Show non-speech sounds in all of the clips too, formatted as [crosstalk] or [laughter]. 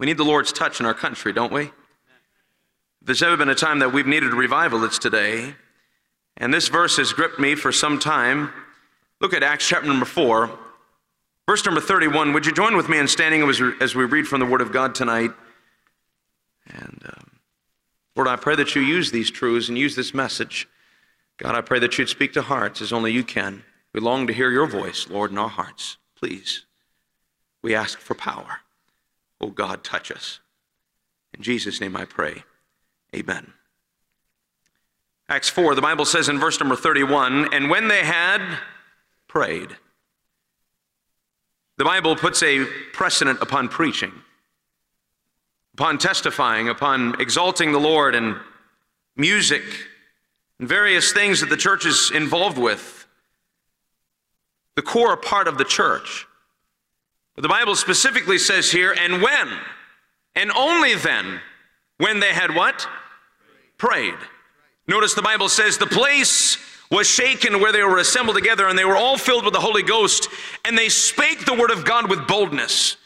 We need the Lord's touch in our country, don't we? If there's ever been a time that we've needed a revival, it's today. And this verse has gripped me for some time. Look at Acts chapter number 4, verse number 31. Would you join with me in standing as we, as we read from the Word of God tonight? And um, Lord, I pray that you use these truths and use this message. God, I pray that you'd speak to hearts as only you can. We long to hear your voice, Lord, in our hearts. Please, we ask for power. Oh God, touch us. In Jesus' name I pray. Amen. Acts 4, the Bible says in verse number 31 And when they had prayed, the Bible puts a precedent upon preaching, upon testifying, upon exalting the Lord, and music, and various things that the church is involved with. The core part of the church. The Bible specifically says here, and when, and only then, when they had what? Prayed. Notice the Bible says the place was shaken where they were assembled together, and they were all filled with the Holy Ghost, and they spake the word of God with boldness.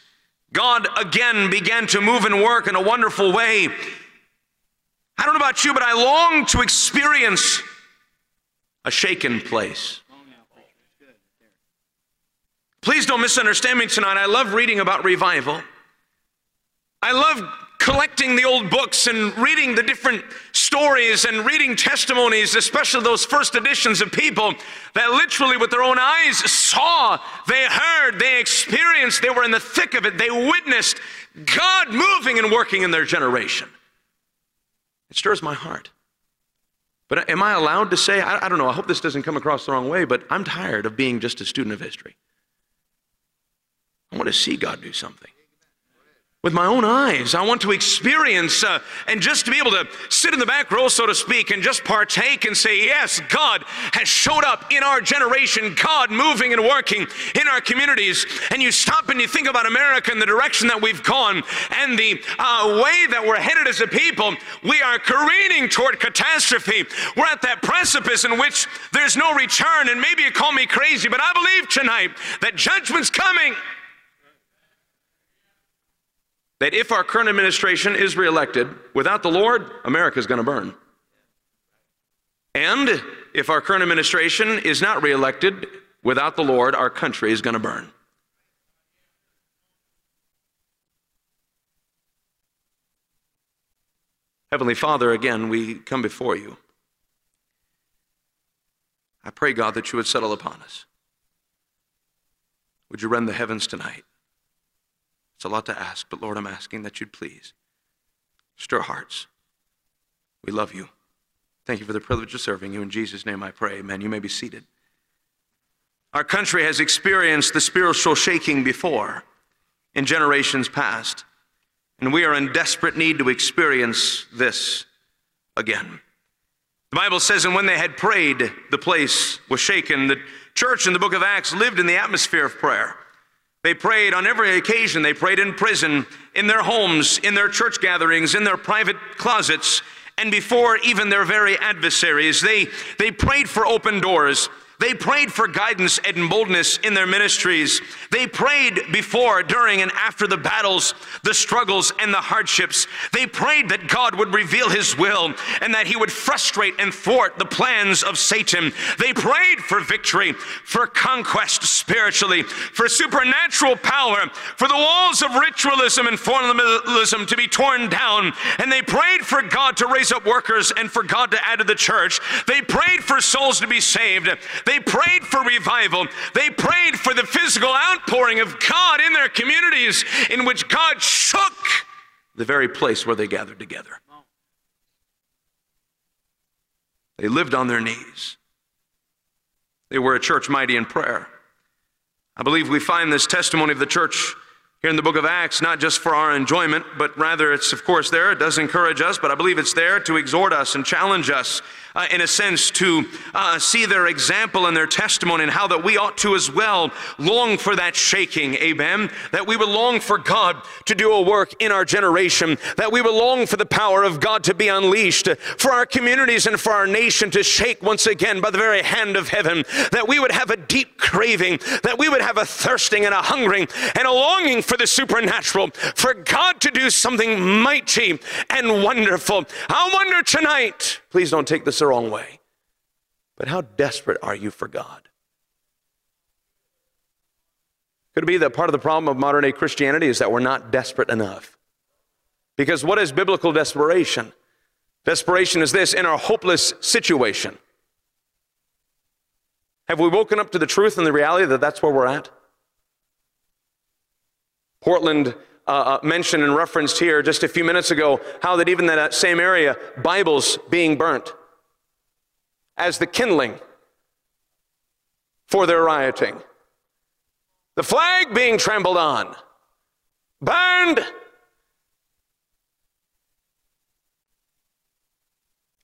God again began to move and work in a wonderful way. I don't know about you, but I long to experience a shaken place. Please don't misunderstand me tonight. I love reading about revival. I love collecting the old books and reading the different stories and reading testimonies, especially those first editions of people that literally with their own eyes saw, they heard, they experienced, they were in the thick of it, they witnessed God moving and working in their generation. It stirs my heart. But am I allowed to say, I, I don't know, I hope this doesn't come across the wrong way, but I'm tired of being just a student of history. I want to see God do something with my own eyes. I want to experience uh, and just to be able to sit in the back row, so to speak, and just partake and say, Yes, God has showed up in our generation, God moving and working in our communities. And you stop and you think about America and the direction that we've gone and the uh, way that we're headed as a people. We are careening toward catastrophe. We're at that precipice in which there's no return. And maybe you call me crazy, but I believe tonight that judgment's coming that if our current administration is reelected, without the Lord, America is going to burn. And if our current administration is not reelected, without the Lord, our country is going to burn. Heavenly Father, again, we come before you. I pray, God, that you would settle upon us. Would you rend the heavens tonight? It's a lot to ask, but Lord, I'm asking that you'd please stir hearts. We love you. Thank you for the privilege of serving you. In Jesus' name I pray. Amen. You may be seated. Our country has experienced the spiritual shaking before in generations past, and we are in desperate need to experience this again. The Bible says, and when they had prayed, the place was shaken. The church in the book of Acts lived in the atmosphere of prayer. They prayed on every occasion. They prayed in prison, in their homes, in their church gatherings, in their private closets, and before even their very adversaries. They, they prayed for open doors. They prayed for guidance and boldness in their ministries. They prayed before, during, and after the battles, the struggles, and the hardships. They prayed that God would reveal His will and that He would frustrate and thwart the plans of Satan. They prayed for victory, for conquest spiritually, for supernatural power, for the walls of ritualism and formalism to be torn down. And they prayed for God to raise up workers and for God to add to the church. They prayed for souls to be saved. They prayed for revival. They prayed for the physical outpouring of God in their communities, in which God shook the very place where they gathered together. They lived on their knees. They were a church mighty in prayer. I believe we find this testimony of the church here in the book of Acts, not just for our enjoyment, but rather it's, of course, there. It does encourage us, but I believe it's there to exhort us and challenge us uh, in a sense, to uh, see their example and their testimony and how that we ought to as well long for that shaking, amen? That we would long for God to do a work in our generation, that we would long for the power of God to be unleashed, for our communities and for our nation to shake once again by the very hand of heaven, that we would have a deep craving, that we would have a thirsting and a hungering and a longing for for the supernatural, for God to do something mighty and wonderful. I wonder tonight, please don't take this the wrong way, but how desperate are you for God? Could it be that part of the problem of modern day Christianity is that we're not desperate enough? Because what is biblical desperation? Desperation is this in our hopeless situation. Have we woken up to the truth and the reality that that's where we're at? Portland uh, uh, mentioned and referenced here just a few minutes ago how that even in that same area, Bibles being burnt as the kindling for their rioting, the flag being trampled on, burned,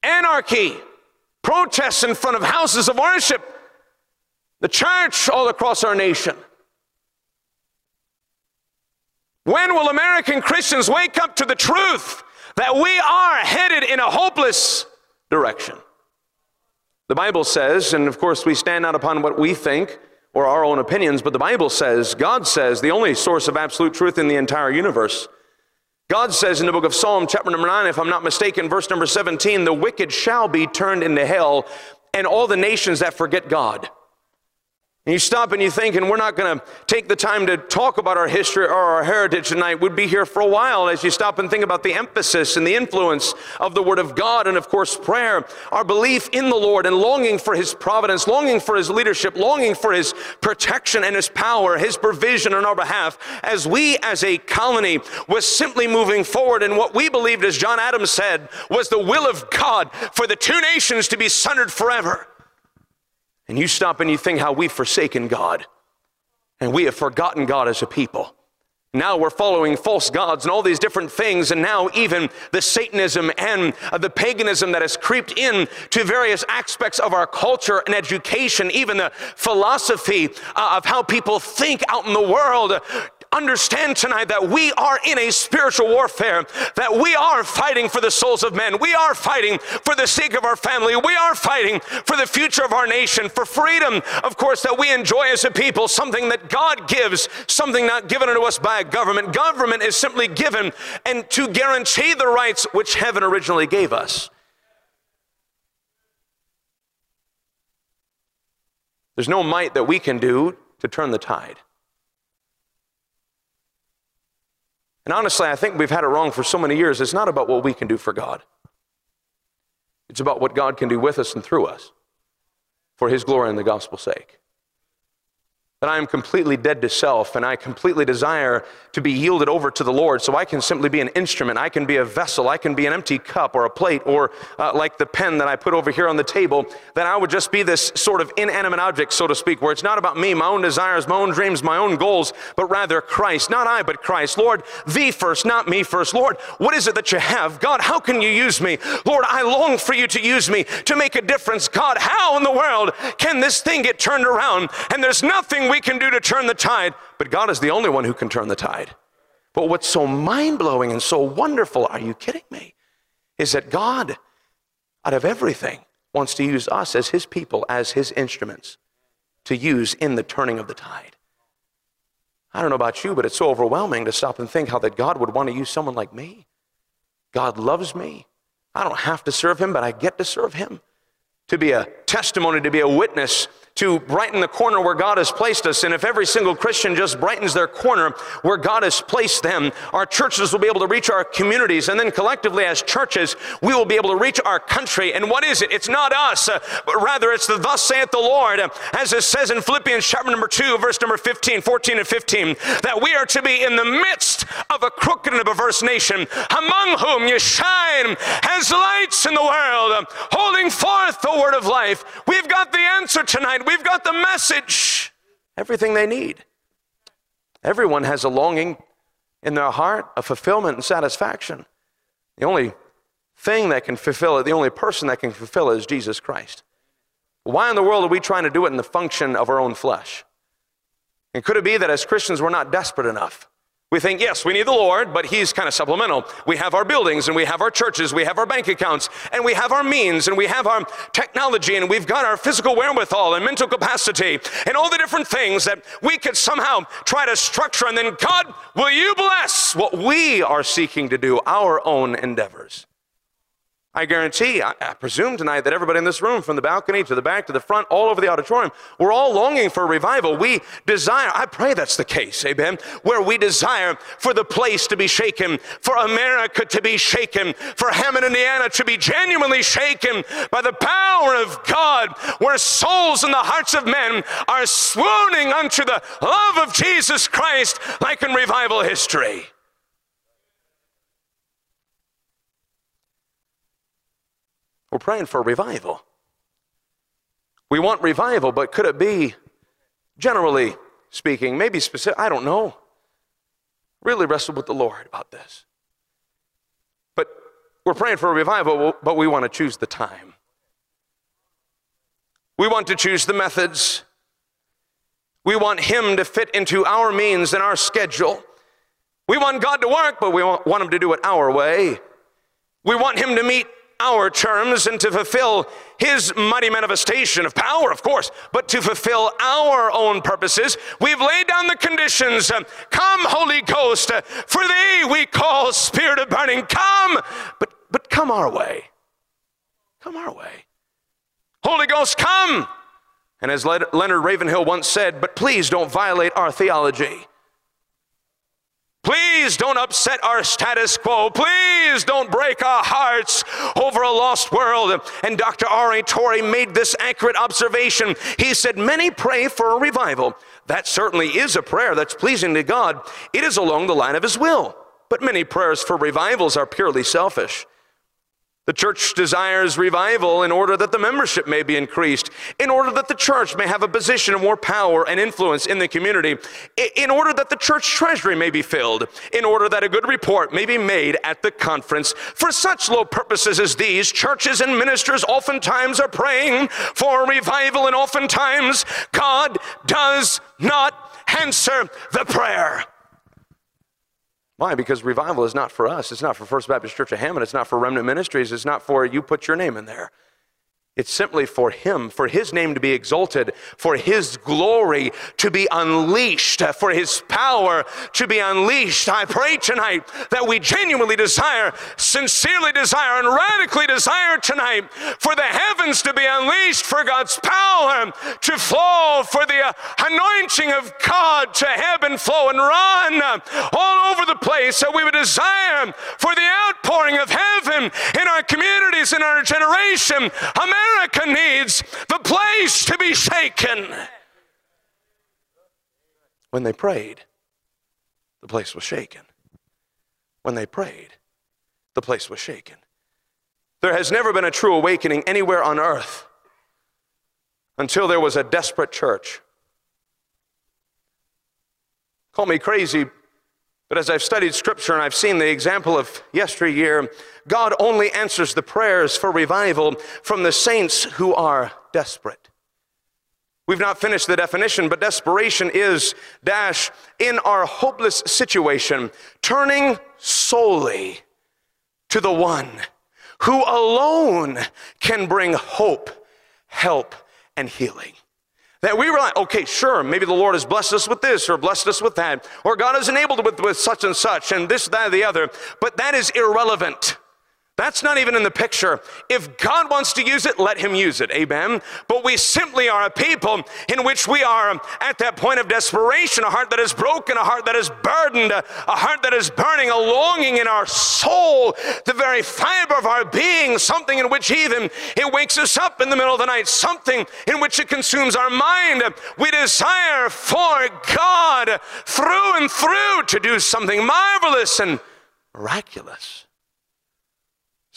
anarchy, protests in front of houses of worship. The church all across our nation. When will American Christians wake up to the truth that we are headed in a hopeless direction? The Bible says, and of course we stand out upon what we think or our own opinions, but the Bible says, God says, the only source of absolute truth in the entire universe. God says in the book of Psalm, chapter number 9, if I'm not mistaken, verse number 17, the wicked shall be turned into hell, and all the nations that forget God. And you stop and you think, and we're not going to take the time to talk about our history or our heritage tonight. We'd be here for a while as you stop and think about the emphasis and the influence of the Word of God and, of course, prayer. Our belief in the Lord and longing for His providence, longing for His leadership, longing for His protection and His power, His provision on our behalf, as we as a colony was simply moving forward in what we believed, as John Adams said, was the will of God for the two nations to be sundered forever. And you stop and you think how we've forsaken God and we have forgotten God as a people. Now we're following false gods and all these different things, and now even the Satanism and the paganism that has creeped in to various aspects of our culture and education, even the philosophy uh, of how people think out in the world understand tonight that we are in a spiritual warfare, that we are fighting for the souls of men. We are fighting for the sake of our family. We are fighting for the future of our nation, for freedom, of course, that we enjoy as a people, something that God gives, something not given unto us by a government. Government is simply given and to guarantee the rights which heaven originally gave us. There's no might that we can do to turn the tide. And honestly, I think we've had it wrong for so many years. It's not about what we can do for God, it's about what God can do with us and through us for His glory and the gospel's sake that I am completely dead to self and I completely desire to be yielded over to the Lord so I can simply be an instrument. I can be a vessel. I can be an empty cup or a plate or uh, like the pen that I put over here on the table, that I would just be this sort of inanimate object, so to speak, where it's not about me, my own desires, my own dreams, my own goals, but rather Christ. Not I, but Christ. Lord, thee first, not me first. Lord, what is it that you have? God, how can you use me? Lord, I long for you to use me to make a difference. God, how in the world can this thing get turned around? And there's nothing we can do to turn the tide, but God is the only one who can turn the tide. But what's so mind blowing and so wonderful, are you kidding me? Is that God, out of everything, wants to use us as his people, as his instruments to use in the turning of the tide. I don't know about you, but it's so overwhelming to stop and think how that God would want to use someone like me. God loves me. I don't have to serve him, but I get to serve him. To be a testimony, to be a witness to brighten the corner where God has placed us. And if every single Christian just brightens their corner where God has placed them, our churches will be able to reach our communities. And then collectively, as churches, we will be able to reach our country. And what is it? It's not us, uh, but rather it's the thus saith the Lord, uh, as it says in Philippians chapter number 2, verse number 15, 14 and 15, that we are to be in the midst of a crooked and a perverse nation, among whom you shine as lights in the world, uh, holding forth the word of life. We've got the answer tonight. We've got the message, everything they need. Everyone has a longing in their heart of fulfillment and satisfaction. The only thing that can fulfill it, the only person that can fulfill it is Jesus Christ. Why in the world are we trying to do it in the function of our own flesh? And could it be that as Christians we're not desperate enough? We think, yes, we need the Lord, but He's kind of supplemental. We have our buildings and we have our churches, we have our bank accounts, and we have our means and we have our technology and we've got our physical wherewithal and mental capacity and all the different things that we could somehow try to structure. And then, God, will you bless what we are seeking to do, our own endeavors? I guarantee, I, I, presume tonight that everybody in this room, from the balcony to the back to the front, all over the auditorium, we're all longing for revival. We desire, I pray that's the case, amen, where we desire for the place to be shaken, for America to be shaken, for Hammond, Indiana to be genuinely shaken by the power of God, where souls in the hearts of men are swooning unto the love of Jesus Christ like in revival history. We're praying for revival. We want revival, but could it be, generally speaking, maybe specific? I don't know. Really wrestle with the Lord about this. But we're praying for a revival, but we want to choose the time. We want to choose the methods. We want Him to fit into our means and our schedule. We want God to work, but we want Him to do it our way. We want Him to meet our terms and to fulfill his mighty manifestation of power, of course, but to fulfill our own purposes. We've laid down the conditions. Come, Holy Ghost, for thee we call Spirit of burning. Come, but, but come our way. Come our way. Holy Ghost, come. And as Leonard Ravenhill once said, but please don't violate our theology. Please don't upset our status quo. Please don't break our hearts over a lost world. And Dr. R.A. Torrey made this accurate observation. He said, Many pray for a revival. That certainly is a prayer that's pleasing to God. It is along the line of His will. But many prayers for revivals are purely selfish. The church desires revival in order that the membership may be increased, in order that the church may have a position of more power and influence in the community, in order that the church treasury may be filled, in order that a good report may be made at the conference. For such low purposes as these, churches and ministers oftentimes are praying for revival, and oftentimes God does not answer the prayer. Why? Because revival is not for us. It's not for First Baptist Church of Hammond. It's not for Remnant Ministries. It's not for you put your name in there. It's simply for Him, for His name to be exalted, for His glory to be unleashed, for His power to be unleashed. I pray tonight that we genuinely desire, sincerely desire, and radically desire tonight for the heavens to be unleashed, for God's power to flow, for the anointing of God to ebb and flow and run all over the place. That we would desire for the outpouring of heaven in our communities, in our generation. America America needs the place to be shaken. When they prayed, the place was shaken. When they prayed, the place was shaken. There has never been a true awakening anywhere on earth until there was a desperate church. Call me crazy, but as I've studied scripture and I've seen the example of yesteryear, God only answers the prayers for revival from the saints who are desperate. We've not finished the definition, but desperation is dash in our hopeless situation, turning solely to the one who alone can bring hope, help, and healing. That we realize, okay, sure, maybe the Lord has blessed us with this or blessed us with that, or God has enabled with, with such and such and this, that, or the other, but that is irrelevant. That's not even in the picture. If God wants to use it, let Him use it. Amen. But we simply are a people in which we are at that point of desperation, a heart that is broken, a heart that is burdened, a heart that is burning, a longing in our soul, the very fiber of our being, something in which even it wakes us up in the middle of the night, something in which it consumes our mind. We desire for God through and through to do something marvelous and miraculous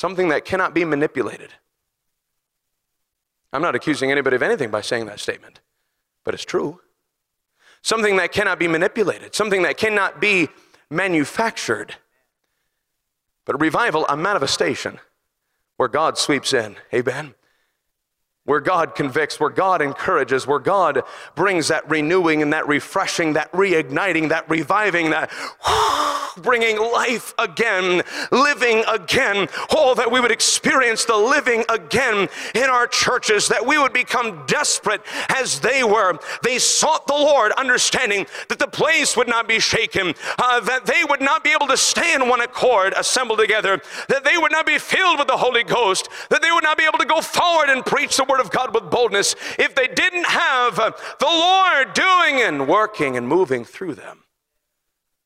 something that cannot be manipulated. I'm not accusing anybody of anything by saying that statement, but it's true. Something that cannot be manipulated, something that cannot be manufactured. But revival, a manifestation where God sweeps in. Amen. Where God convicts, where God encourages, where God brings that renewing and that refreshing, that reigniting, that reviving, that [gasps] bringing life again, living again. Oh, that we would experience the living again in our churches, that we would become desperate as they were. They sought the Lord, understanding that the place would not be shaken, uh, that they would not be able to stay in one accord, assembled together, that they would not be filled with the Holy Ghost, that they would not be able to go forward and preach the Word of God with boldness if they didn't have uh, the Lord doing and working and moving through them.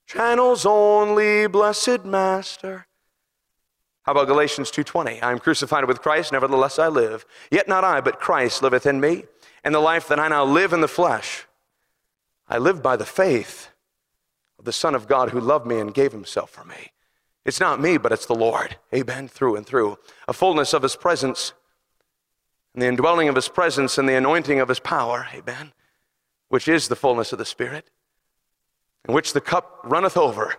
Channels only, blessed Master. How about Galatians 2:20? I am crucified with Christ, nevertheless I live. Yet not I, but Christ liveth in me. And the life that I now live in the flesh, I live by the faith of the Son of God who loved me and gave himself for me. It's not me, but it's the Lord. Amen. Through and through. A fullness of his presence and the indwelling of his presence and the anointing of his power, amen, which is the fullness of the Spirit, in which the cup runneth over.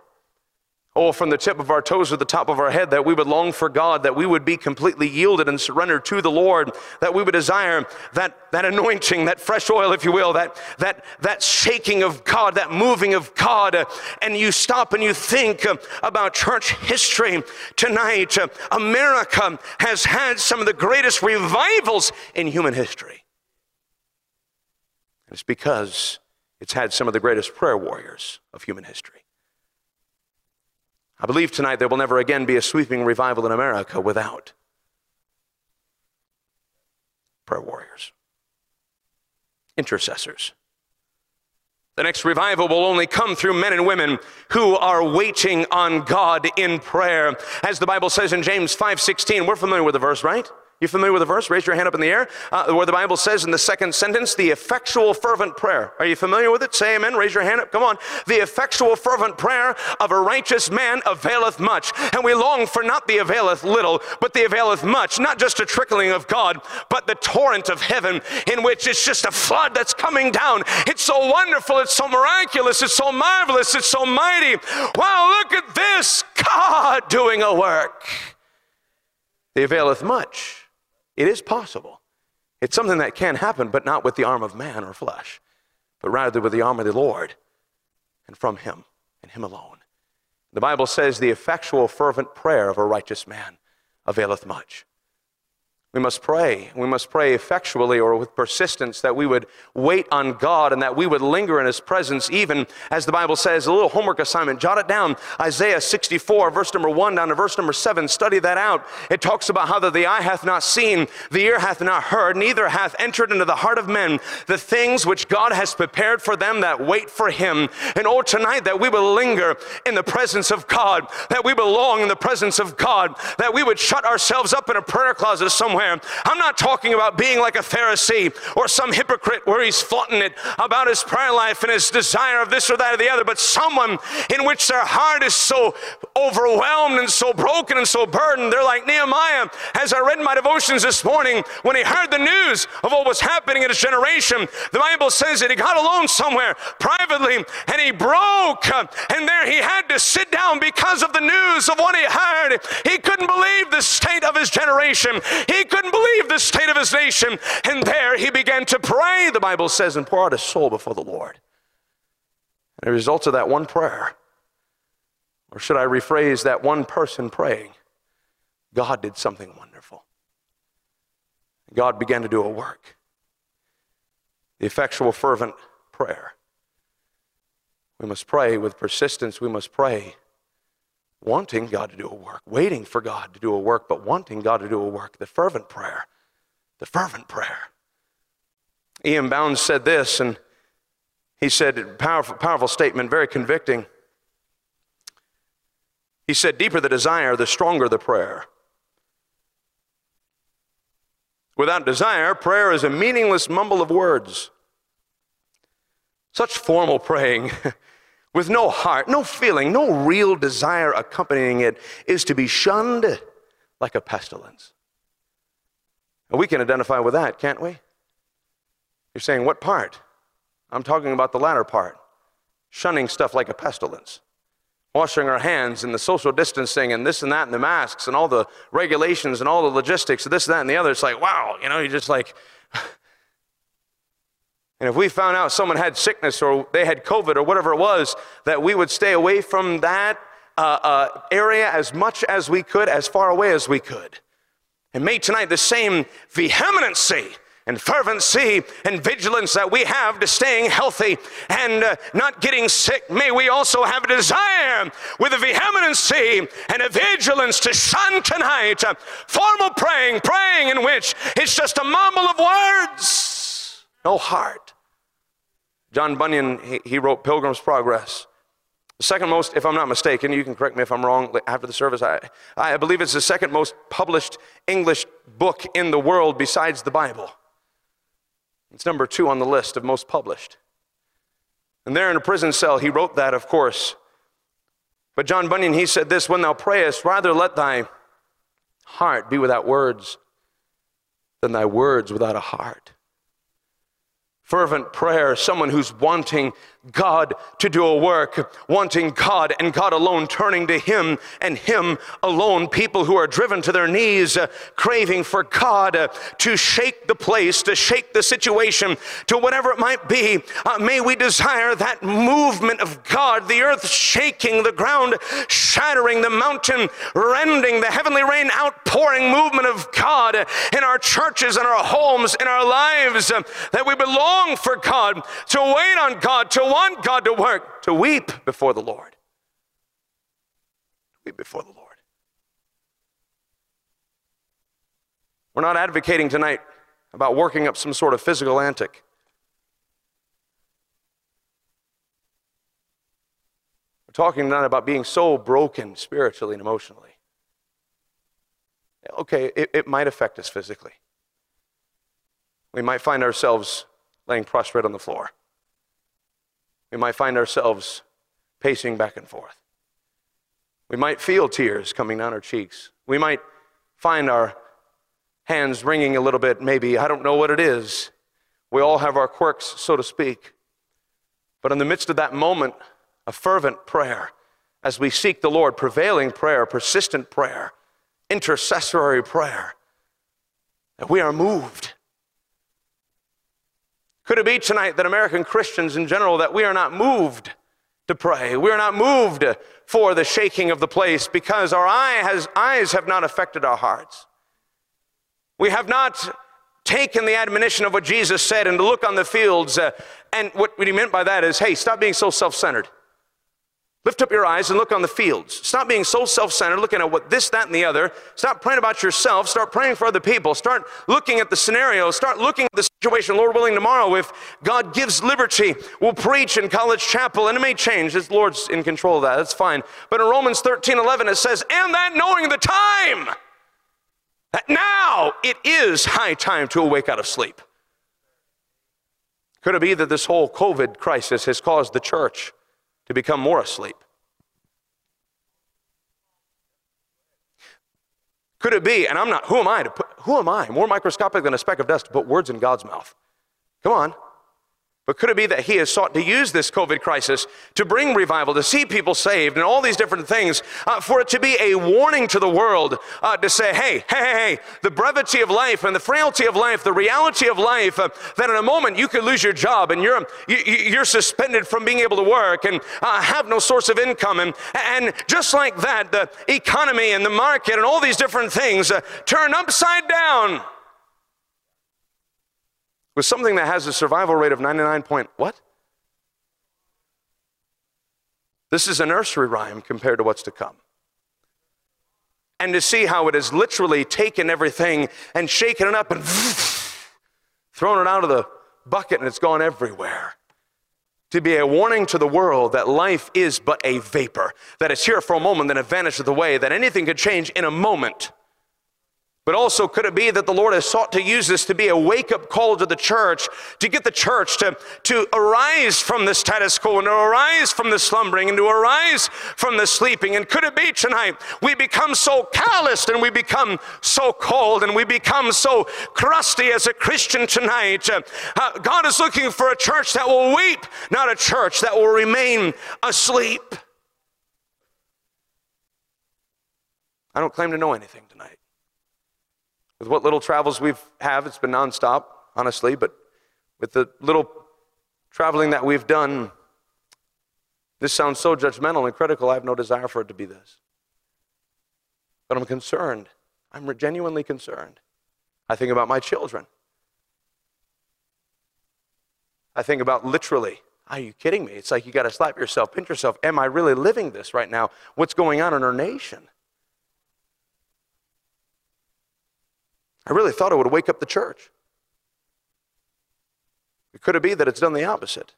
Oh, from the tip of our toes to the top of our head, that we would long for God, that we would be completely yielded and surrendered to the Lord, that we would desire that, that anointing, that fresh oil, if you will, that, that, that shaking of God, that moving of God. And you stop and you think about church history tonight. America has had some of the greatest revivals in human history. It's because it's had some of the greatest prayer warriors of human history. I believe tonight there will never again be a sweeping revival in America without prayer warriors, intercessors. The next revival will only come through men and women who are waiting on God in prayer. As the Bible says in James 5:16, we're familiar with the verse, right? You familiar with the verse? Raise your hand up in the air. Uh, where the Bible says in the second sentence, the effectual fervent prayer. Are you familiar with it? Say amen. Raise your hand up. Come on. The effectual fervent prayer of a righteous man availeth much. And we long for not the availeth little, but the availeth much. Not just a trickling of God, but the torrent of heaven in which it's just a flood that's coming down. It's so wonderful. It's so miraculous. It's so marvelous. It's so mighty. Wow, look at this. God doing a work. The availeth much. It is possible. It's something that can happen, but not with the arm of man or flesh, but rather with the arm of the Lord and from Him and Him alone. The Bible says the effectual, fervent prayer of a righteous man availeth much. We must pray. We must pray effectually or with persistence that we would wait on God and that we would linger in His presence, even as the Bible says, a little homework assignment. Jot it down. Isaiah 64, verse number 1 down to verse number 7. Study that out. It talks about how that the eye hath not seen, the ear hath not heard, neither hath entered into the heart of men the things which God has prepared for them that wait for Him. And oh, tonight that we will linger in the presence of God, that we belong in the presence of God, that we would shut ourselves up in a prayer closet somewhere somewhere. I'm not talking about being like a Pharisee or some hypocrite where he's flaunting it about his prayer life and his desire of this or that or the other, but someone in which their heart is so overwhelmed and so broken and so burdened. They're like Nehemiah, as I read my devotions this morning, when he heard the news of what was happening in his generation, the Bible says that he got alone somewhere privately and he broke, and there he had to sit down because of the news of what he heard. He couldn't believe the state of his generation. He couldn't believe the state of his nation. And there he began to pray, the Bible says, and pour out his soul before the Lord. And the result of that one prayer, or should I rephrase that one person praying, God did something wonderful. God began to do a work. The effectual, fervent prayer. We must pray with persistence. We must pray wanting God to do a work, waiting for God to do a work, but wanting God to do a work. The fervent prayer. The fervent prayer. E.M. Bounds said this, and he said, powerful, powerful statement, very convicting. He said, Deeper the desire, the stronger the prayer. Without desire, prayer is a meaningless mumble of words. Such formal praying [laughs] with no heart, no feeling, no real desire accompanying it, is to be shunned like a pestilence. And we can identify with that, can't we? You're saying, what part? I'm talking about the latter part shunning stuff like a pestilence. washing our hands and the social distancing and this and that and the masks and all the regulations and all the logistics this that and the other. It's like, wow, you know, you're just like. And if we found out someone had sickness or they had COVID or whatever it was, that we would stay away from that uh, uh, area as much as we could, as far away as we could. And may tonight the same vehemency and fervency and vigilance that we have to staying healthy and uh, not getting sick, may we also have a desire with a vehemency and a vigilance to shun tonight formal praying, praying in which it's just a mumble of words, no heart. John Bunyan, he, he wrote Pilgrim's Progress. The second most, if I'm not mistaken, you can correct me if I'm wrong after the service, I, I believe it's the second most published English book in the world besides the Bible. It's number two on the list of most published. And there in a prison cell, he wrote that, of course. But John Bunyan, he said this When thou prayest, rather let thy heart be without words than thy words without a heart fervent prayer, someone who's wanting God to do a work, wanting God and God alone, turning to Him and Him alone. People who are driven to their knees, uh, craving for God uh, to shake the place, to shake the situation, to whatever it might be. Uh, may we desire that movement of God, the earth shaking, the ground shattering, the mountain rending, the heavenly rain outpouring movement of God in our churches, in our homes, in our lives, uh, that we belong for God, to wait on God, to want God to work, to weep before the Lord. Weep before the Lord. We're not advocating tonight about working up some sort of physical antic. We're talking tonight about being so broken spiritually and emotionally. Okay, it, it might affect us physically. We might find ourselves laying prostrate on the floor. We might find ourselves pacing back and forth. We might feel tears coming down our cheeks. We might find our hands wringing a little bit, maybe. I don't know what it is. We all have our quirks, so to speak. But in the midst of that moment, a fervent prayer, as we seek the Lord, prevailing prayer, persistent prayer, intercessory prayer, that we are moved could it be tonight that American Christians in general, that we are not moved to pray? We are not moved for the shaking of the place because our eye has, eyes have not affected our hearts. We have not taken the admonition of what Jesus said and to look on the fields. Uh, and what, what he meant by that is hey, stop being so self centered. Lift up your eyes and look on the fields. Stop being so self centered, looking at what this, that, and the other. Stop praying about yourself. Start praying for other people. Start looking at the scenario. Start looking at the situation. Lord willing, tomorrow, if God gives liberty, we'll preach in College Chapel, and it may change. The Lord's in control of that. That's fine. But in Romans 13 11, it says, And that knowing the time, that now it is high time to awake out of sleep. Could it be that this whole COVID crisis has caused the church to become more asleep? Could it be, and I'm not, who am I to put, who am I, more microscopic than a speck of dust, to put words in God's mouth? Come on. But could it be that he has sought to use this COVID crisis to bring revival, to see people saved, and all these different things, uh, for it to be a warning to the world uh, to say, hey, hey, hey, the brevity of life and the frailty of life, the reality of life, uh, that in a moment you could lose your job and you're, you, are suspended from being able to work and uh, have no source of income. And, and just like that, the economy and the market and all these different things uh, turn upside down with something that has a survival rate of 99 point what? This is a nursery rhyme compared to what's to come. And to see how it has literally taken everything and shaken it up and [laughs] thrown it out of the bucket and it's gone everywhere. To be a warning to the world that life is but a vapor, that it's here for a moment, then it vanishes away, that anything could change in a moment. But also, could it be that the Lord has sought to use this to be a wake up call to the church, to get the church to, to arise from the status quo and to arise from the slumbering and to arise from the sleeping? And could it be tonight we become so calloused and we become so cold and we become so crusty as a Christian tonight? Uh, uh, God is looking for a church that will weep, not a church that will remain asleep. I don't claim to know anything. With what little travels we've have, it's been nonstop, honestly, but with the little traveling that we've done, this sounds so judgmental and critical, I have no desire for it to be this. But I'm concerned. I'm genuinely concerned. I think about my children. I think about literally, are you kidding me? It's like you got to slap yourself, pinch yourself. Am I really living this right now? What's going on in our nation? I really thought it would wake up the church. It could it be that it's done the opposite?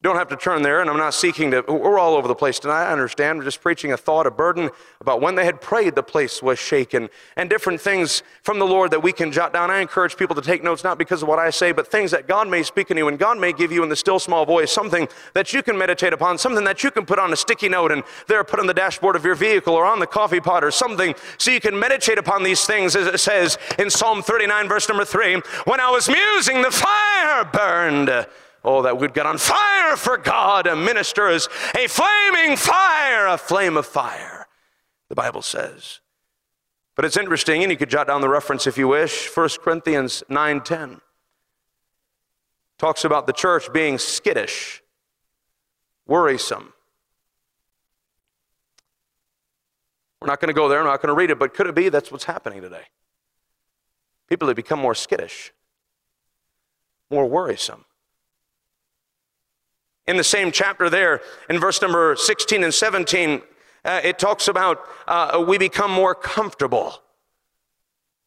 Don't have to turn there, and I'm not seeking to, we're all over the place tonight. I understand. We're just preaching a thought, a burden about when they had prayed, the place was shaken, and different things from the Lord that we can jot down. I encourage people to take notes, not because of what I say, but things that God may speak in you, and God may give you in the still small voice something that you can meditate upon, something that you can put on a sticky note and there put on the dashboard of your vehicle or on the coffee pot or something, so you can meditate upon these things, as it says in Psalm 39, verse number 3. When I was musing, the fire burned Oh, that we'd get on fire for God and minister as a flaming fire, a flame of fire, the Bible says. But it's interesting, and you could jot down the reference if you wish. 1 Corinthians 9:10 talks about the church being skittish, worrisome. We're not going to go there, I'm not going to read it, but could it be that's what's happening today? People have become more skittish, more worrisome in the same chapter there, in verse number 16 and 17, uh, it talks about uh, we become more comfortable.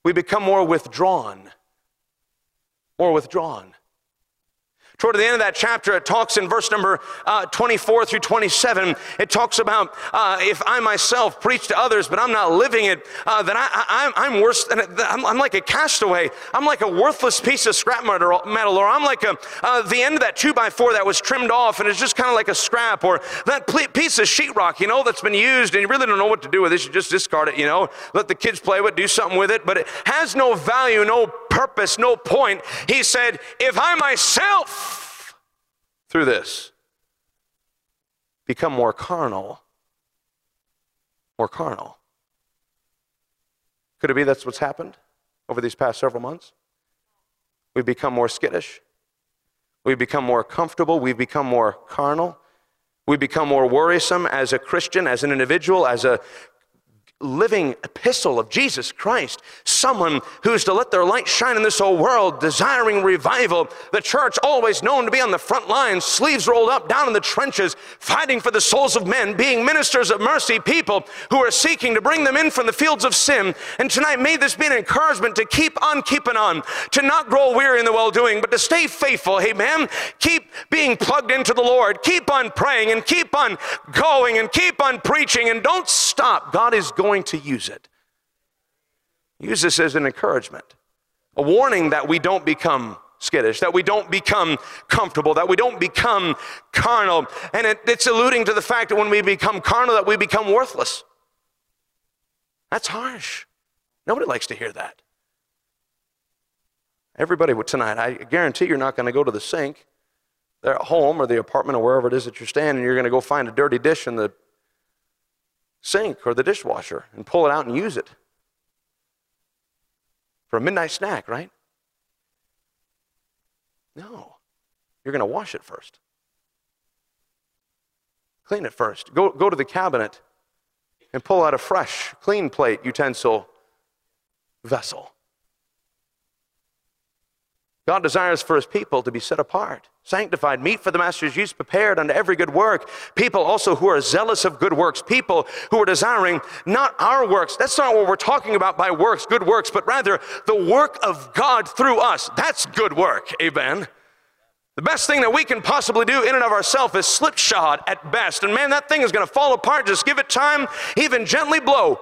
We become more withdrawn. More withdrawn. Toward the end of that chapter, it talks in verse number uh, 24 through 27. It talks about uh, if I myself preach to others, but I'm not living it, uh, then I, am worse than I'm, I'm, like a castaway. I'm like a worthless piece of scrap metal, or I'm like a, uh, the end of that two by four that was trimmed off, and it's just kind of like a scrap, or that piece of sheetrock, you know, that's been used, and you really don't know what to do with it. You just discard it, you know, let the kids play with it, do something with it, but it has no value, no purpose, no point. He said, if I myself through this become more carnal. More carnal. Could it be that's what's happened over these past several months? We've become more skittish. We've become more comfortable. We've become more carnal. We become more worrisome as a Christian, as an individual, as a living epistle of Jesus Christ, someone who's to let their light shine in this whole world, desiring revival. The church, always known to be on the front lines, sleeves rolled up, down in the trenches, fighting for the souls of men, being ministers of mercy, people who are seeking to bring them in from the fields of sin. And tonight, may this be an encouragement to keep on keeping on, to not grow weary in the well doing, but to stay faithful. Amen. Keep being plugged into the Lord, keep on praying, and keep on going, and keep on preaching, and don't stop. God is going going to use it. Use this as an encouragement, a warning that we don't become skittish, that we don't become comfortable, that we don't become carnal. And it, it's alluding to the fact that when we become carnal, that we become worthless. That's harsh. Nobody likes to hear that. Everybody tonight, I guarantee you're not going to go to the sink there at home or the apartment or wherever it is that you're staying, and you're going to go find a dirty dish in the sink or the dishwasher and pull it out and use it for a midnight snack, right? No. You're going to wash it first. Clean it first. Go, go to the cabinet and pull out a fresh, clean plate, utensil, vessel. God desires for his people to be set apart, sanctified, meet for the master's use, prepared unto every good work. People also who are zealous of good works, people who are desiring not our works. That's not what we're talking about by works, good works, but rather the work of God through us. That's good work. Amen. The best thing that we can possibly do in and of ourselves is slipshod at best. And man, that thing is going to fall apart. Just give it time, even gently blow,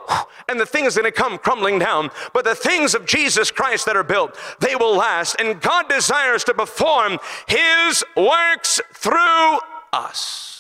and the thing is going to come crumbling down. But the things of Jesus Christ that are built, they will last. And God desires to perform His works through us.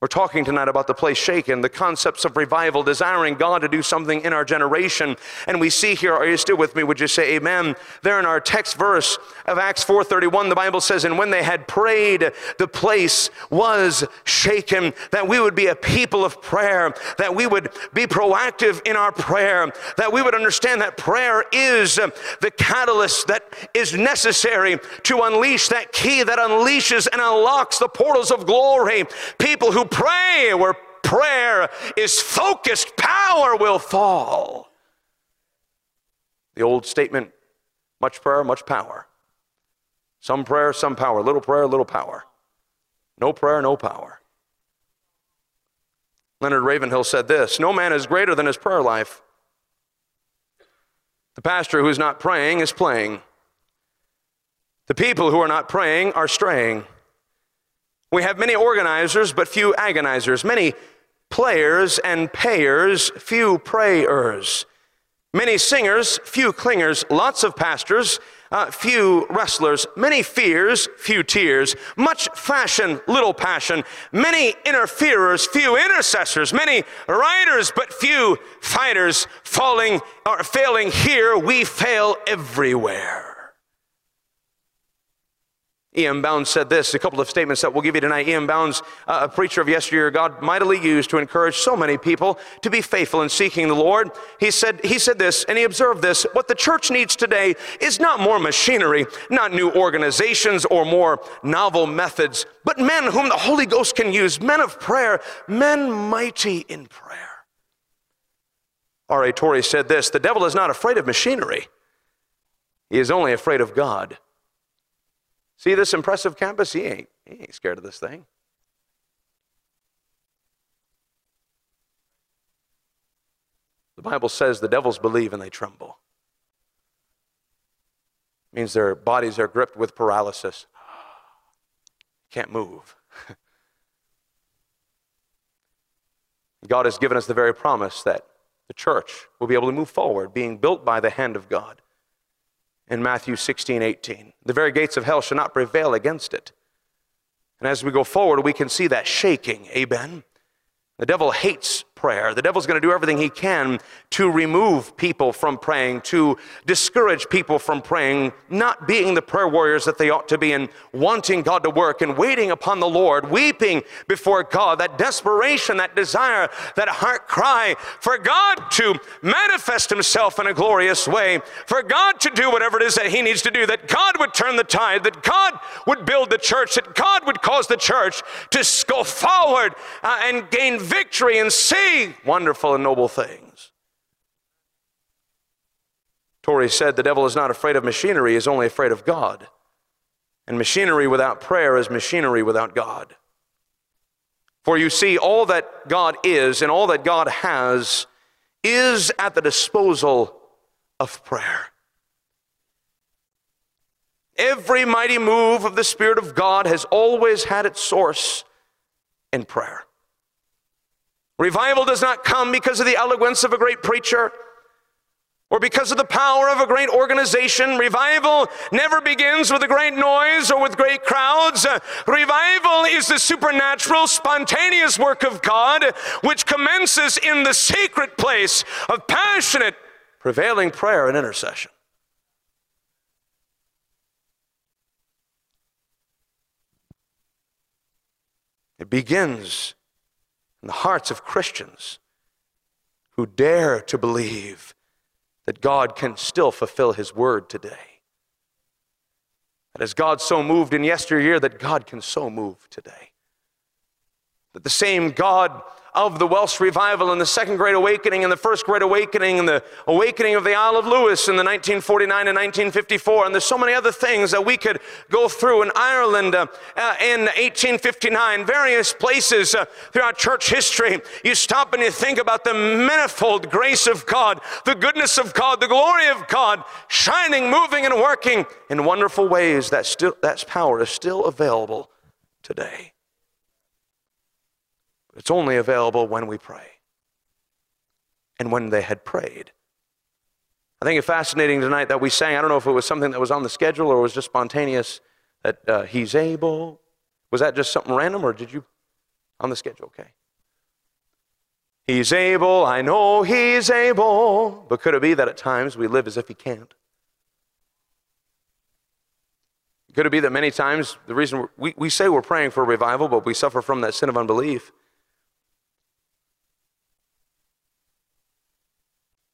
We're talking tonight about the place shaken, the concepts of revival, desiring God to do something in our generation. And we see here, are you still with me? Would you say amen? There in our text verse of Acts 4:31, the Bible says, And when they had prayed, the place was shaken. That we would be a people of prayer, that we would be proactive in our prayer, that we would understand that prayer is the catalyst that is necessary to unleash that key that unleashes and unlocks the portals of glory. People who pray where prayer is focused, power will fall. The old statement much prayer, much power. Some prayer, some power. Little prayer, little power. No prayer, no power. Leonard Ravenhill said this No man is greater than his prayer life. The pastor who is not praying is playing. The people who are not praying are straying. We have many organizers, but few agonizers, many players and payers, few prayers, many singers, few clingers, lots of pastors, uh, few wrestlers, many fears, few tears, much fashion, little passion, many interferers, few intercessors, many writers, but few fighters, falling or failing here, we fail everywhere. E.M. Bounds said this, a couple of statements that we'll give you tonight. E.M. Bounds, uh, a preacher of yesteryear, God mightily used to encourage so many people to be faithful in seeking the Lord. He said, he said this, and he observed this what the church needs today is not more machinery, not new organizations or more novel methods, but men whom the Holy Ghost can use, men of prayer, men mighty in prayer. R.A. Torrey said this the devil is not afraid of machinery, he is only afraid of God. See this impressive campus? He ain't, he ain't scared of this thing. The Bible says the devils believe and they tremble. It means their bodies are gripped with paralysis. [gasps] Can't move. [laughs] God has given us the very promise that the church will be able to move forward, being built by the hand of God in Matthew 16, 18. The very gates of hell shall not prevail against it. And as we go forward, we can see that shaking. Amen. The devil hates prayer. The devil's going to do everything he can to remove people from praying, to discourage people from praying, not being the prayer warriors that they ought to be, and wanting God to work and waiting upon the Lord, weeping before God, that desperation, that desire, that heart cry for God to manifest himself in a glorious way, for God to do whatever it is that he needs to do, that God would turn the tide, that God would build the church, that God would cause the church to go forward uh, and gain victory and wonderful and noble things. Torrey said the devil is not afraid of machinery, he is only afraid of God. And machinery without prayer is machinery without God. For you see, all that God is and all that God has is at the disposal of prayer. Every mighty move of the Spirit of God has always had its source in prayer. Revival does not come because of the eloquence of a great preacher or because of the power of a great organization. Revival never begins with a great noise or with great crowds. Revival is the supernatural, spontaneous work of God, which commences in the secret place of passionate, prevailing prayer and intercession. It begins in the hearts of Christians who dare to believe that God can still fulfill His word today. That as God so moved in yesteryear, that God can so move today. That the same God of the Welsh revival and the Second Great Awakening and the First Great Awakening and the awakening of the Isle of Lewis in the 1949 and 1954. And there's so many other things that we could go through in Ireland uh, uh, in 1859, various places uh, throughout church history. You stop and you think about the manifold grace of God, the goodness of God, the glory of God, shining, moving, and working in wonderful ways. That, still, that power is still available today. It's only available when we pray and when they had prayed. I think it's fascinating tonight that we sang. I don't know if it was something that was on the schedule or was just spontaneous that uh, he's able. Was that just something random or did you? on the schedule, okay? He's able, I know he's able, but could it be that at times we live as if he can't? Could it be that many times the reason we, we say we're praying for revival, but we suffer from that sin of unbelief?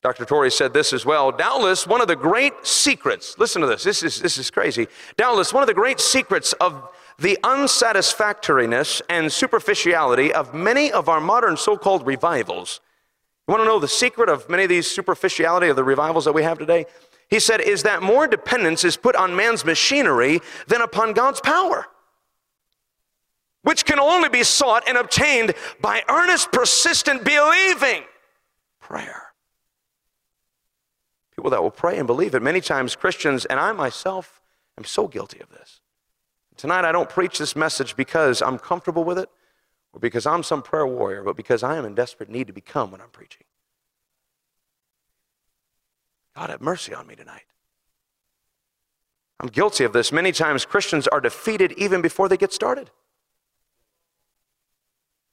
Dr. Torrey said this as well. Doubtless, one of the great secrets, listen to this, this is, this is crazy. Doubtless, one of the great secrets of the unsatisfactoriness and superficiality of many of our modern so called revivals. You want to know the secret of many of these superficiality of the revivals that we have today? He said, is that more dependence is put on man's machinery than upon God's power, which can only be sought and obtained by earnest, persistent believing prayer. People that will pray and believe it. Many times, Christians, and I myself am so guilty of this. Tonight, I don't preach this message because I'm comfortable with it or because I'm some prayer warrior, but because I am in desperate need to become when I'm preaching. God, have mercy on me tonight. I'm guilty of this. Many times, Christians are defeated even before they get started.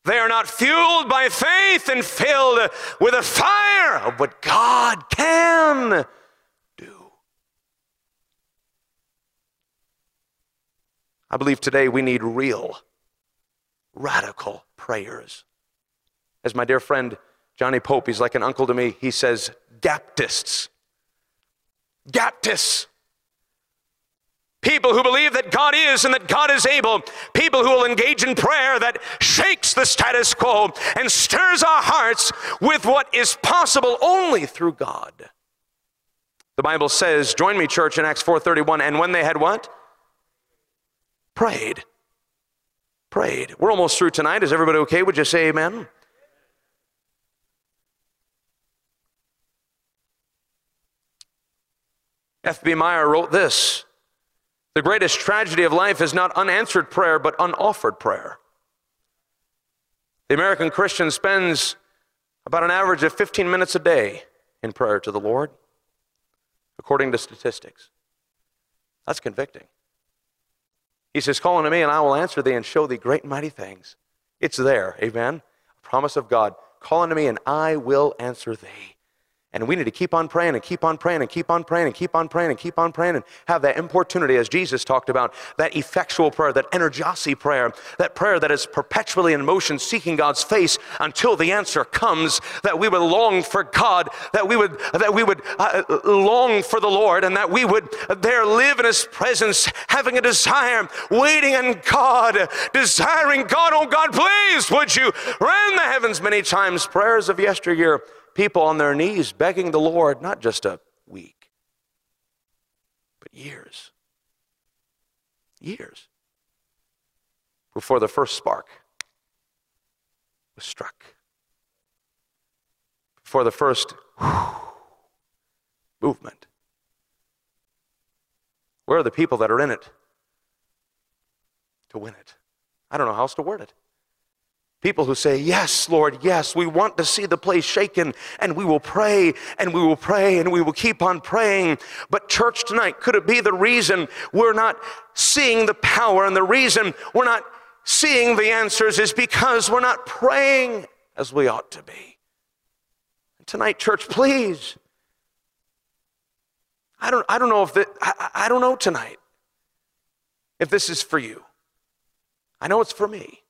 They are not fueled by faith and filled with a fire of what God can do. I believe today we need real, radical prayers. As my dear friend Johnny Pope, he's like an uncle to me, he says, Baptists. Baptists. People who believe that God is and that God is able. People who will engage in prayer that shakes the status quo and stirs our hearts with what is possible only through God. The Bible says, join me church in Acts 4:31 and when they had what? Prayed. Prayed. We're almost through tonight. Is everybody okay? Would you say amen? F.B. Meyer wrote this the greatest tragedy of life is not unanswered prayer, but unoffered prayer. The American Christian spends about an average of 15 minutes a day in prayer to the Lord, according to statistics. That's convicting. He says, Call unto me, and I will answer thee and show thee great and mighty things. It's there, amen? A promise of God. Call unto me, and I will answer thee. And we need to keep on praying and keep on praying and keep on praying and keep on praying and keep on praying and have that importunity, as Jesus talked about, that effectual prayer, that energosy prayer, that prayer that is perpetually in motion, seeking God's face until the answer comes, that we would long for God, that we would, that we would uh, long for the Lord, and that we would there live in His presence, having a desire, waiting on God, desiring God, oh God, please, would you rend the heavens? Many times, prayers of yesteryear people on their knees begging the Lord, not just a week, but years. Years. Before the first spark was struck. Before the first movement. Where are the people that are in it to win it? I don't know how else to word it. People who say, Yes, Lord, yes, we want to see the place shaken, and we will pray, and we will pray, and we will keep on praying. But, church, tonight, could it be the reason we're not seeing the power and the reason we're not seeing the answers is because we're not praying as we ought to be? Tonight, church, please. I don't, I don't know if that, I, I don't know tonight if this is for you. I know it's for me.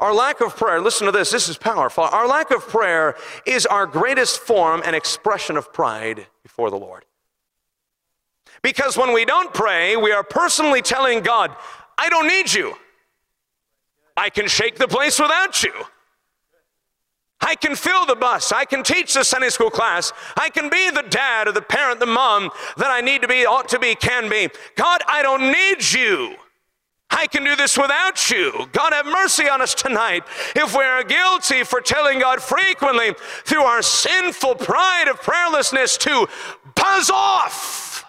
Our lack of prayer, listen to this, this is powerful. Our lack of prayer is our greatest form and expression of pride before the Lord. Because when we don't pray, we are personally telling God, I don't need you. I can shake the place without you. I can fill the bus. I can teach the Sunday school class. I can be the dad or the parent, the mom that I need to be, ought to be, can be. God, I don't need you. I can do this without you. God, have mercy on us tonight if we are guilty for telling God frequently through our sinful pride of prayerlessness to buzz off.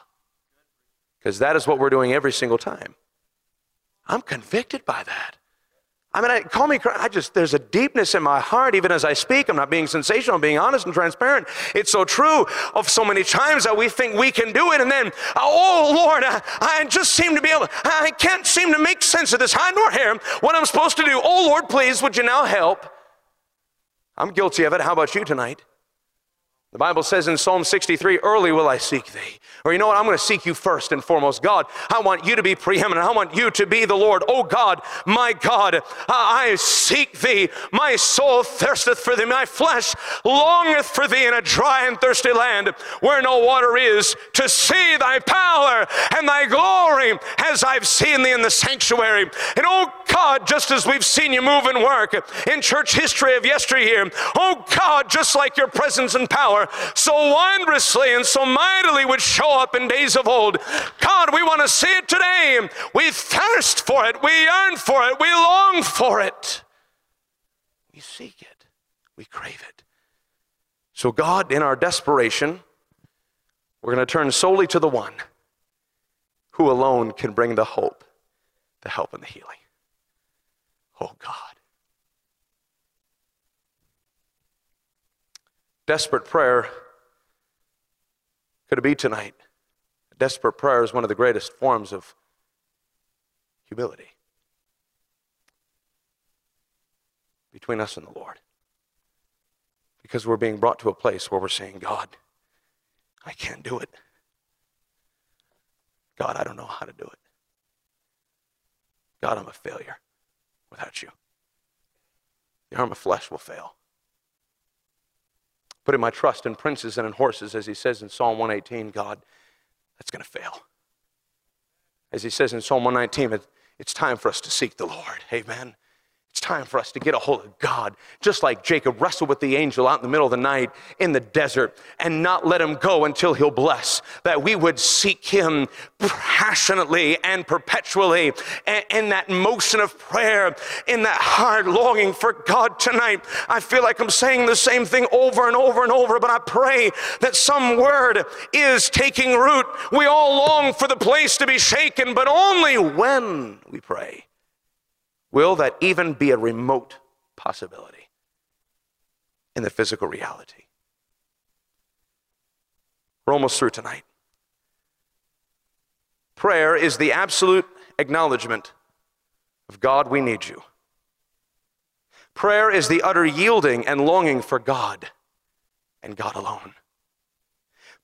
Because that is what we're doing every single time. I'm convicted by that. I mean, I, call me, I just, there's a deepness in my heart, even as I speak. I'm not being sensational, I'm being honest and transparent. It's so true of so many times that we think we can do it, and then, oh Lord, I, I just seem to be able, I can't seem to make sense of this hide nor hair, what I'm supposed to do. Oh Lord, please, would you now help? I'm guilty of it. How about you tonight? The Bible says in Psalm 63, early will I seek thee. Or you know what? I'm going to seek you first and foremost. God, I want you to be preeminent. I want you to be the Lord. Oh God, my God, I seek thee. My soul thirsteth for thee. My flesh longeth for thee in a dry and thirsty land where no water is to see thy power and thy glory as I've seen thee in the sanctuary. And oh God, just as we've seen you move and work in church history of yesteryear, oh God, just like your presence and power so wondrously and so mightily would show up in days of old. God, we want to see it today. We thirst for it. We yearn for it. We long for it. We seek it. We crave it. So, God, in our desperation, we're going to turn solely to the one who alone can bring the hope, the help, and the healing. Oh, God. Desperate prayer could it be tonight? Desperate prayer is one of the greatest forms of humility between us and the Lord. Because we're being brought to a place where we're saying, God, I can't do it. God, I don't know how to do it. God, I'm a failure without you. The arm of flesh will fail putting my trust in princes and in horses, as he says in Psalm 118, God, that's going to fail. As he says in Psalm 119, it's time for us to seek the Lord. Amen. Time for us to get a hold of God, just like Jacob wrestled with the angel out in the middle of the night in the desert and not let him go until he'll bless. That we would seek him passionately and perpetually in that motion of prayer, in that hard longing for God tonight. I feel like I'm saying the same thing over and over and over, but I pray that some word is taking root. We all long for the place to be shaken, but only when we pray. Will that even be a remote possibility in the physical reality? We're almost through tonight. Prayer is the absolute acknowledgement of God, we need you. Prayer is the utter yielding and longing for God and God alone.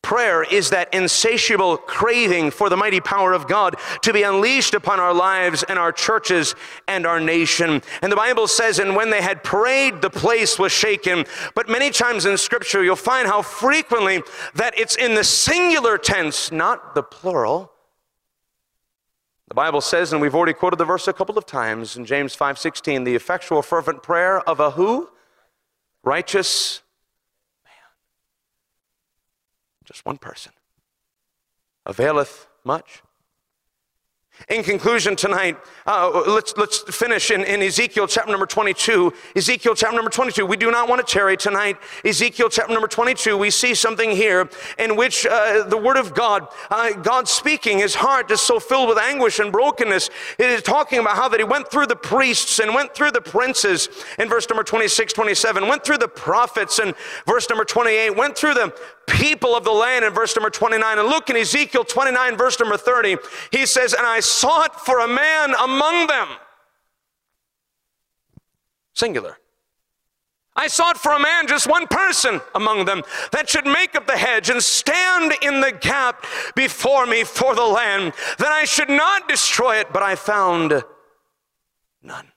Prayer is that insatiable craving for the mighty power of God to be unleashed upon our lives and our churches and our nation. And the Bible says, and when they had prayed, the place was shaken. But many times in Scripture, you'll find how frequently that it's in the singular tense, not the plural. The Bible says, and we've already quoted the verse a couple of times in James 5:16, the effectual fervent prayer of a who? Righteous just one person, availeth much. In conclusion, tonight, uh, let's, let's finish in, in Ezekiel chapter number 22. Ezekiel chapter number 22. We do not want to tarry tonight. Ezekiel chapter number 22, we see something here in which uh, the word of God, uh, God speaking, his heart is so filled with anguish and brokenness. It is talking about how that he went through the priests and went through the princes in verse number 26, 27, went through the prophets in verse number 28, went through the people of the land in verse number 29. And look in Ezekiel 29, verse number 30, he says, And I sought for a man among them. Singular. I sought for a man, just one person among them, that should make up the hedge and stand in the gap before me for the land, that I should not destroy it, but I found none.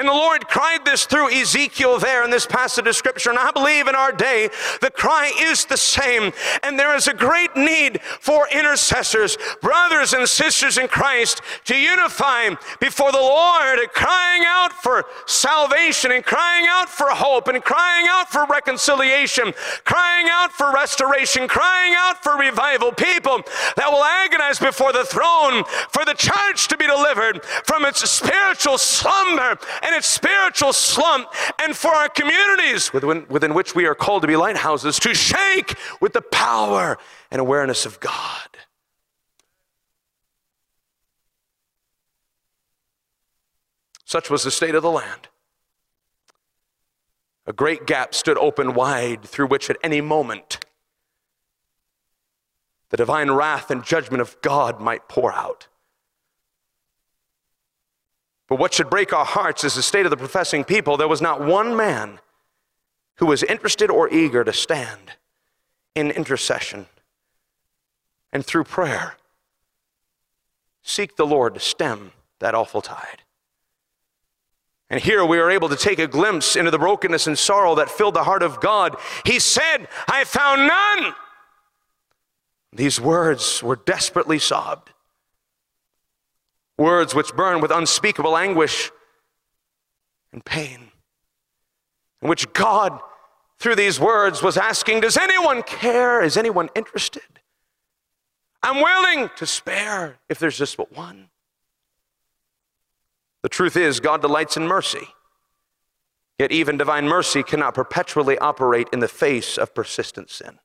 And the Lord cried this through Ezekiel there in this passage of scripture. And I believe in our day, the cry is the same. And there is a great need for intercessors, brothers and sisters in Christ, to unify before the Lord, crying out for salvation and crying out for hope and crying out for reconciliation, crying out for restoration, crying out for revival. People that will agonize before the throne for the church to be delivered from its spiritual slumber and its spiritual slump, and for our communities within, within which we are called to be lighthouses to shake with the power and awareness of God. Such was the state of the land. A great gap stood open wide through which at any moment the divine wrath and judgment of God might pour out. But what should break our hearts is the state of the professing people. There was not one man who was interested or eager to stand in intercession and through prayer seek the Lord to stem that awful tide. And here we are able to take a glimpse into the brokenness and sorrow that filled the heart of God. He said, I found none. These words were desperately sobbed. Words which burn with unspeakable anguish and pain. In which God, through these words, was asking, Does anyone care? Is anyone interested? I'm willing to spare if there's just but one. The truth is, God delights in mercy. Yet, even divine mercy cannot perpetually operate in the face of persistent sin.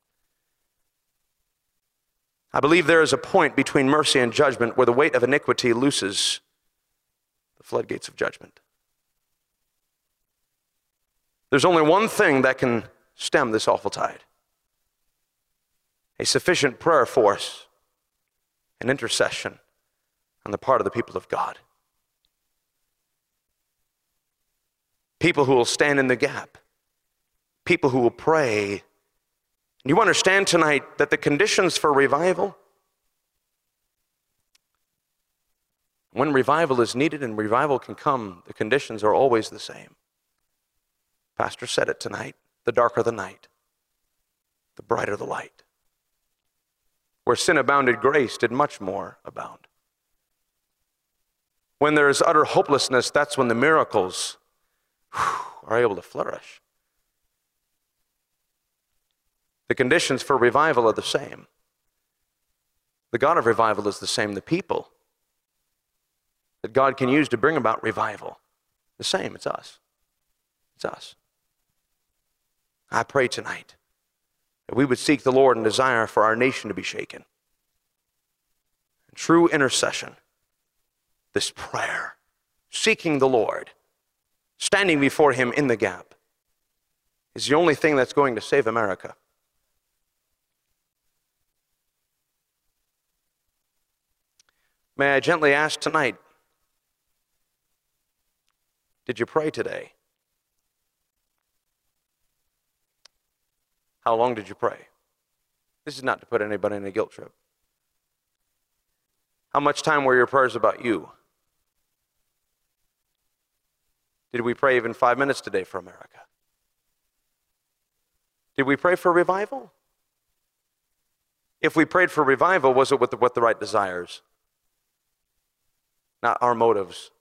I believe there is a point between mercy and judgment where the weight of iniquity looses the floodgates of judgment. There's only one thing that can stem this awful tide a sufficient prayer force and intercession on the part of the people of God. people who will stand in the gap, people who will pray. You understand tonight that the conditions for revival, when revival is needed and revival can come, the conditions are always the same. Pastor said it tonight the darker the night, the brighter the light. Where sin abounded, grace did much more abound. When there is utter hopelessness, that's when the miracles are able to flourish. The conditions for revival are the same. The God of revival is the same. The people that God can use to bring about revival, the same. It's us. It's us. I pray tonight that we would seek the Lord and desire for our nation to be shaken. True intercession, this prayer, seeking the Lord standing before him in the gap is the only thing that's going to save America. May I gently ask tonight Did you pray today? How long did you pray? This is not to put anybody in a guilt trip. How much time were your prayers about you? Did we pray even five minutes today for America? Did we pray for revival? If we prayed for revival, was it with the, with the right desires? Not our motives,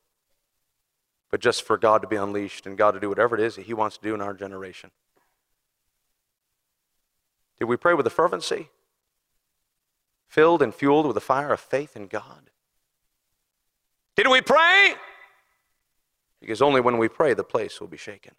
but just for God to be unleashed and God to do whatever it is that He wants to do in our generation. Did we pray with a fervency? Filled and fueled with the fire of faith in God? Did we pray? Because only when we pray, the place will be shaken.